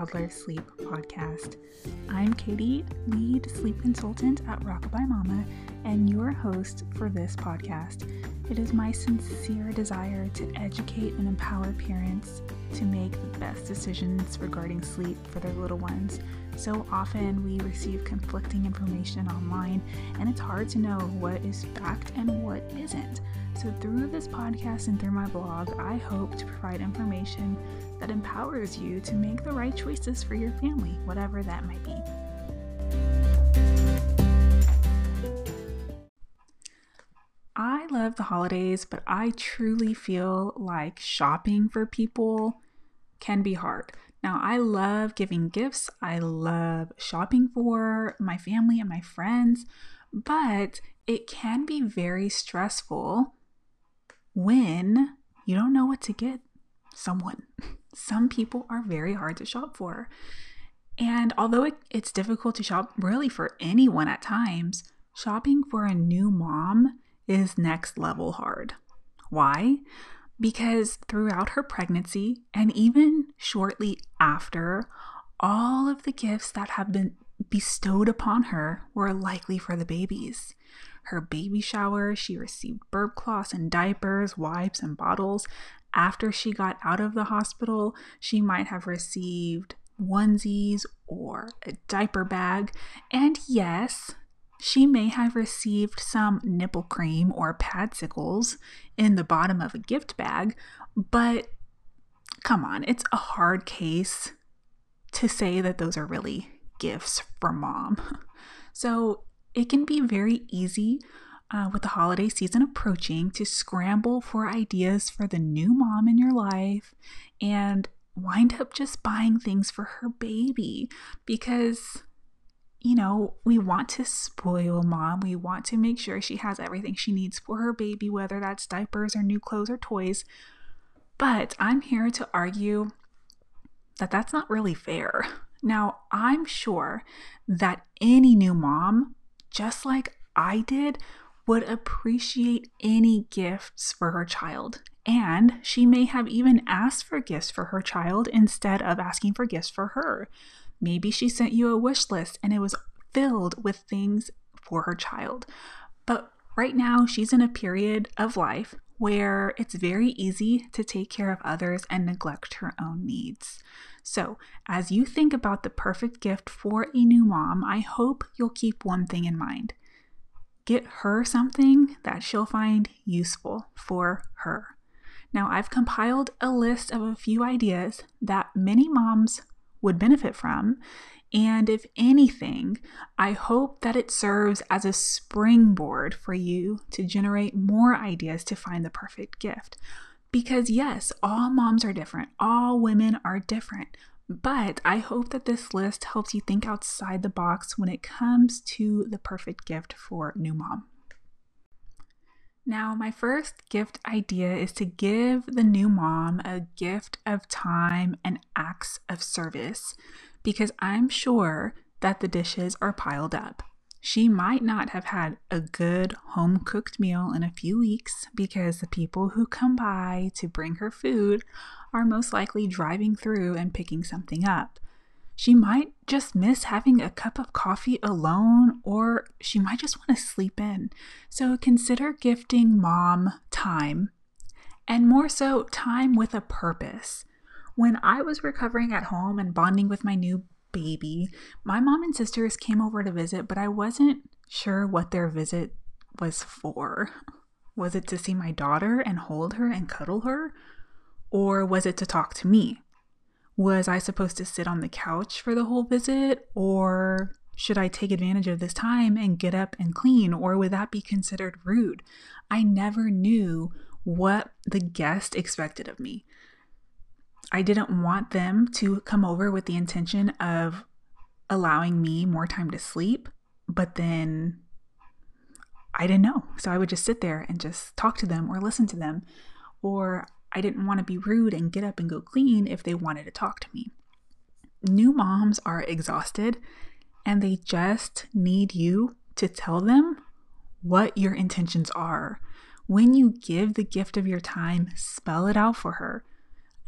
Toddler Sleep Podcast. I'm Katie, lead sleep consultant at Rockabye Mama, and your host for this podcast. It is my sincere desire to educate and empower parents to make the best decisions regarding sleep for their little ones. So often we receive conflicting information online, and it's hard to know what is fact and what isn't. So, through this podcast and through my blog, I hope to provide information that empowers you to make the right choices for your family, whatever that might be. I love the holidays, but I truly feel like shopping for people can be hard. Now, I love giving gifts, I love shopping for my family and my friends, but it can be very stressful when you don't know what to get someone. Some people are very hard to shop for. And although it, it's difficult to shop really for anyone at times, shopping for a new mom is next level hard. Why? Because throughout her pregnancy and even shortly after, all of the gifts that have been bestowed upon her were likely for the babies. Her baby shower, she received burp cloths and diapers, wipes and bottles. After she got out of the hospital, she might have received onesies or a diaper bag. And yes, she may have received some nipple cream or padsicles in the bottom of a gift bag, but come on, it's a hard case to say that those are really gifts from mom. So it can be very easy uh, with the holiday season approaching to scramble for ideas for the new mom in your life and wind up just buying things for her baby because you know, we want to spoil mom. We want to make sure she has everything she needs for her baby, whether that's diapers or new clothes or toys. But I'm here to argue that that's not really fair. Now, I'm sure that any new mom, just like I did, would appreciate any gifts for her child. And she may have even asked for gifts for her child instead of asking for gifts for her. Maybe she sent you a wish list and it was filled with things for her child. But right now, she's in a period of life where it's very easy to take care of others and neglect her own needs. So, as you think about the perfect gift for a new mom, I hope you'll keep one thing in mind get her something that she'll find useful for her. Now, I've compiled a list of a few ideas that many moms would benefit from. And if anything, I hope that it serves as a springboard for you to generate more ideas to find the perfect gift. Because, yes, all moms are different, all women are different. But I hope that this list helps you think outside the box when it comes to the perfect gift for new mom. Now, my first gift idea is to give the new mom a gift of time and acts of service because I'm sure that the dishes are piled up. She might not have had a good home cooked meal in a few weeks because the people who come by to bring her food are most likely driving through and picking something up. She might just miss having a cup of coffee alone, or she might just want to sleep in. So consider gifting mom time, and more so, time with a purpose. When I was recovering at home and bonding with my new baby, my mom and sisters came over to visit, but I wasn't sure what their visit was for. Was it to see my daughter and hold her and cuddle her? Or was it to talk to me? Was I supposed to sit on the couch for the whole visit? Or should I take advantage of this time and get up and clean? Or would that be considered rude? I never knew what the guest expected of me. I didn't want them to come over with the intention of allowing me more time to sleep, but then I didn't know. So I would just sit there and just talk to them or listen to them. Or I didn't want to be rude and get up and go clean if they wanted to talk to me. New moms are exhausted and they just need you to tell them what your intentions are. When you give the gift of your time, spell it out for her.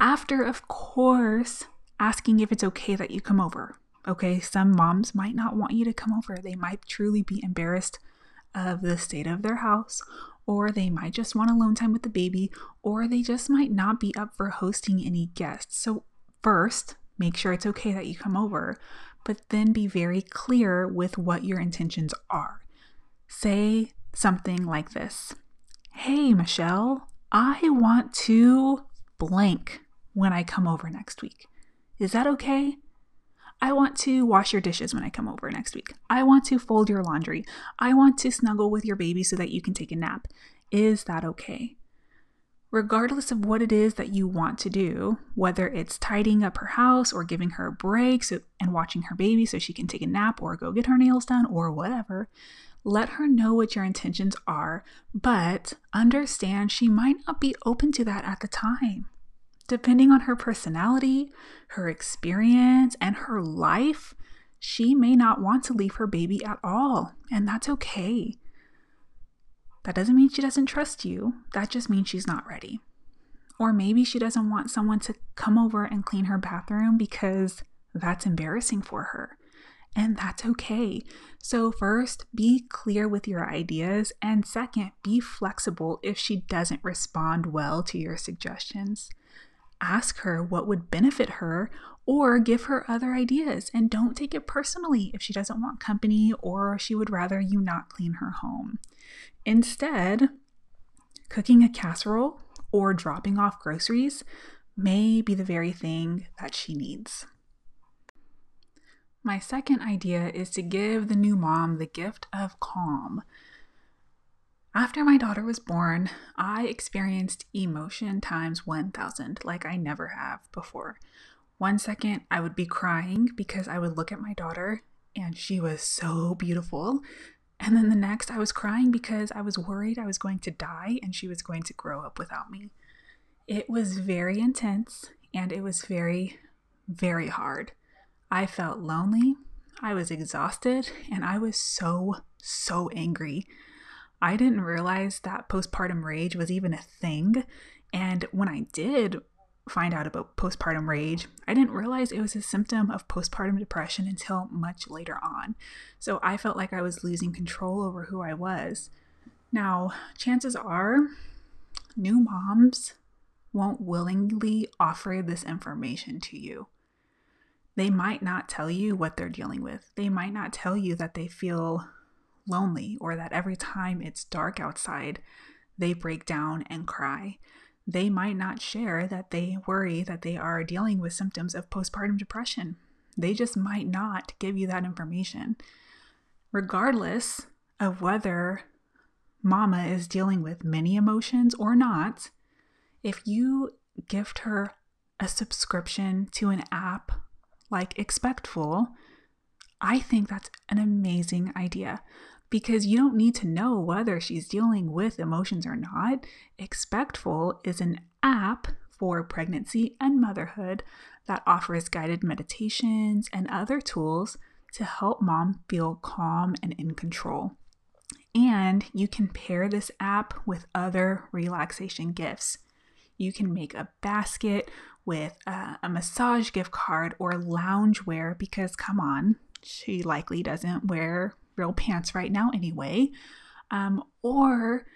After, of course, asking if it's okay that you come over. Okay, some moms might not want you to come over. They might truly be embarrassed of the state of their house, or they might just want alone time with the baby, or they just might not be up for hosting any guests. So, first, make sure it's okay that you come over, but then be very clear with what your intentions are. Say something like this Hey, Michelle, I want to blank when I come over next week. Is that okay? I want to wash your dishes when I come over next week. I want to fold your laundry. I want to snuggle with your baby so that you can take a nap. Is that okay? Regardless of what it is that you want to do, whether it's tidying up her house or giving her a break so, and watching her baby so she can take a nap or go get her nails done or whatever, let her know what your intentions are, but understand she might not be open to that at the time. Depending on her personality, her experience, and her life, she may not want to leave her baby at all, and that's okay. That doesn't mean she doesn't trust you, that just means she's not ready. Or maybe she doesn't want someone to come over and clean her bathroom because that's embarrassing for her and that's okay. So, first, be clear with your ideas, and second, be flexible if she doesn't respond well to your suggestions. Ask her what would benefit her or give her other ideas, and don't take it personally if she doesn't want company or she would rather you not clean her home. Instead, cooking a casserole or dropping off groceries may be the very thing that she needs. My second idea is to give the new mom the gift of calm. After my daughter was born, I experienced emotion times 1000 like I never have before. One second, I would be crying because I would look at my daughter and she was so beautiful. And then the next, I was crying because I was worried I was going to die and she was going to grow up without me. It was very intense and it was very, very hard. I felt lonely, I was exhausted, and I was so, so angry. I didn't realize that postpartum rage was even a thing. And when I did find out about postpartum rage, I didn't realize it was a symptom of postpartum depression until much later on. So I felt like I was losing control over who I was. Now, chances are new moms won't willingly offer this information to you they might not tell you what they're dealing with. They might not tell you that they feel lonely or that every time it's dark outside, they break down and cry. They might not share that they worry that they are dealing with symptoms of postpartum depression. They just might not give you that information. Regardless of whether mama is dealing with many emotions or not, if you gift her a subscription to an app like Expectful, I think that's an amazing idea because you don't need to know whether she's dealing with emotions or not. Expectful is an app for pregnancy and motherhood that offers guided meditations and other tools to help mom feel calm and in control. And you can pair this app with other relaxation gifts. You can make a basket with a, a massage gift card or loungewear because, come on, she likely doesn't wear real pants right now anyway. Um, or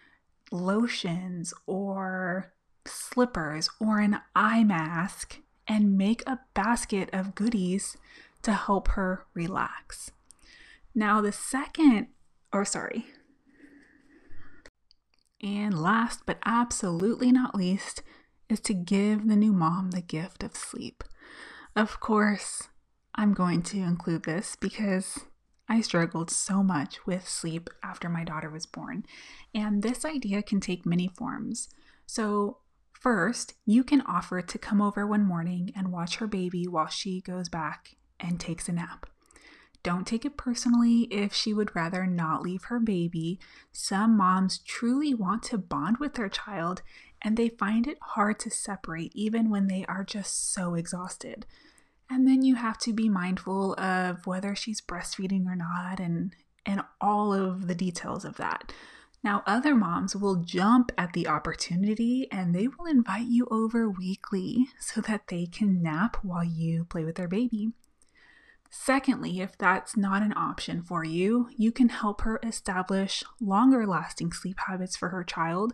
lotions or slippers or an eye mask and make a basket of goodies to help her relax. Now, the second, or sorry, and last but absolutely not least, is to give the new mom the gift of sleep. Of course, I'm going to include this because I struggled so much with sleep after my daughter was born, and this idea can take many forms. So, first, you can offer to come over one morning and watch her baby while she goes back and takes a nap. Don't take it personally if she would rather not leave her baby. Some moms truly want to bond with their child and they find it hard to separate even when they are just so exhausted. And then you have to be mindful of whether she's breastfeeding or not and and all of the details of that. Now, other moms will jump at the opportunity and they will invite you over weekly so that they can nap while you play with their baby. Secondly, if that's not an option for you, you can help her establish longer lasting sleep habits for her child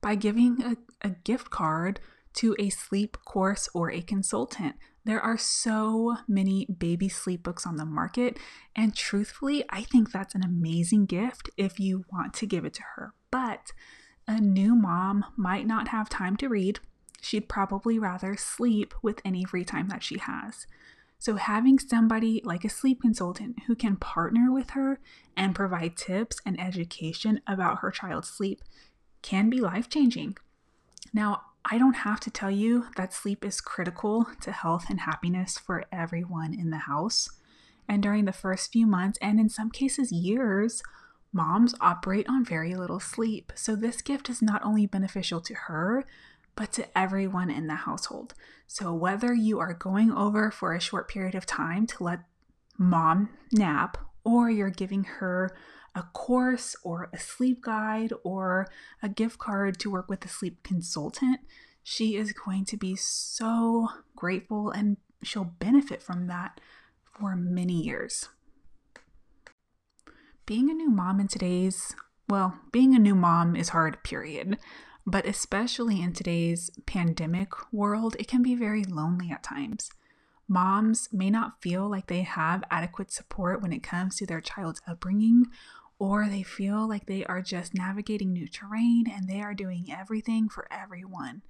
by giving a, a gift card to a sleep course or a consultant. There are so many baby sleep books on the market, and truthfully, I think that's an amazing gift if you want to give it to her. But a new mom might not have time to read. She'd probably rather sleep with any free time that she has. So, having somebody like a sleep consultant who can partner with her and provide tips and education about her child's sleep can be life changing. Now, I don't have to tell you that sleep is critical to health and happiness for everyone in the house. And during the first few months, and in some cases, years, moms operate on very little sleep. So, this gift is not only beneficial to her, but to everyone in the household. So, whether you are going over for a short period of time to let mom nap, or you're giving her a course or a sleep guide or a gift card to work with a sleep consultant, she is going to be so grateful and she'll benefit from that for many years. Being a new mom in today's, well, being a new mom is hard, period. But especially in today's pandemic world, it can be very lonely at times. Moms may not feel like they have adequate support when it comes to their child's upbringing, or they feel like they are just navigating new terrain and they are doing everything for everyone.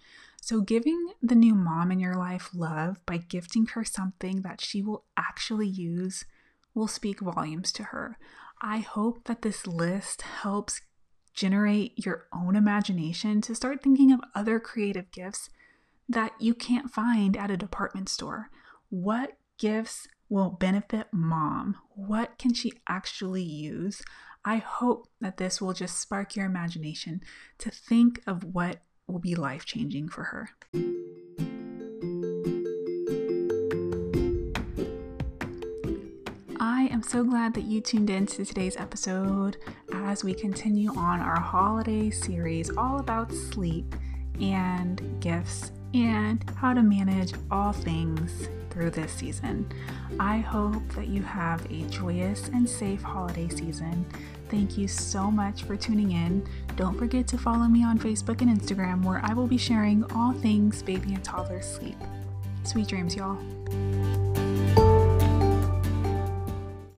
So, giving the new mom in your life love by gifting her something that she will actually use will speak volumes to her. I hope that this list helps generate your own imagination to start thinking of other creative gifts that you can't find at a department store. What gifts will benefit mom? What can she actually use? I hope that this will just spark your imagination to think of what will be life changing for her. I am so glad that you tuned in to today's episode as we continue on our holiday series all about sleep and gifts and how to manage all things through this season. I hope that you have a joyous and safe holiday season. Thank you so much for tuning in. Don't forget to follow me on Facebook and Instagram where I will be sharing all things baby and toddler sleep. Sweet dreams, y'all.